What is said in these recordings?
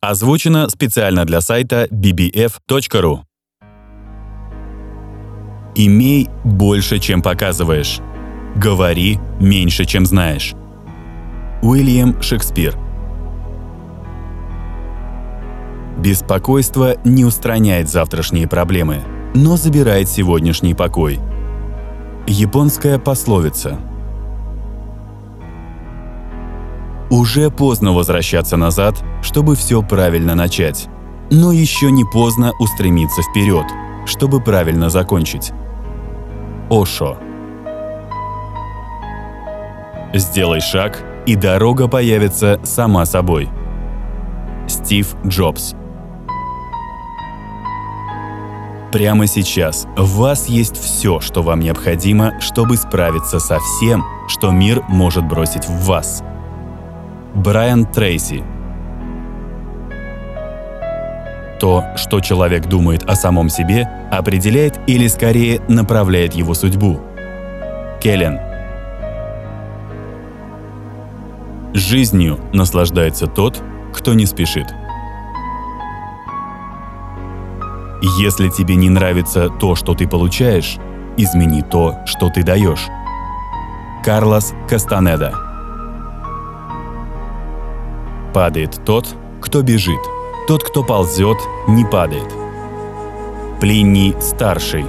Озвучено специально для сайта bbf.ru. Имей больше, чем показываешь. Говори меньше, чем знаешь. Уильям Шекспир Беспокойство не устраняет завтрашние проблемы, но забирает сегодняшний покой. Японская пословица Уже поздно возвращаться назад, чтобы все правильно начать. Но еще не поздно устремиться вперед, чтобы правильно закончить. Ошо Сделай шаг, и дорога появится сама собой. Стив Джобс Прямо сейчас в вас есть все, что вам необходимо, чтобы справиться со всем, что мир может бросить в вас. Брайан Трейси То, что человек думает о самом себе, определяет или скорее направляет его судьбу. Келлен Жизнью наслаждается тот, кто не спешит. Если тебе не нравится то, что ты получаешь, измени то, что ты даешь. Карлос Кастанеда Падает тот, кто бежит. Тот, кто ползет, не падает. Плиний старший.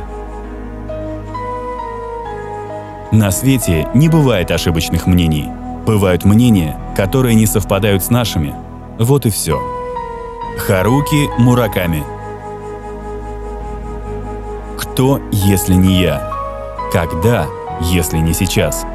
На свете не бывает ошибочных мнений. Бывают мнения, которые не совпадают с нашими. Вот и все. Харуки Мураками – кто, если не я? Когда, если не сейчас?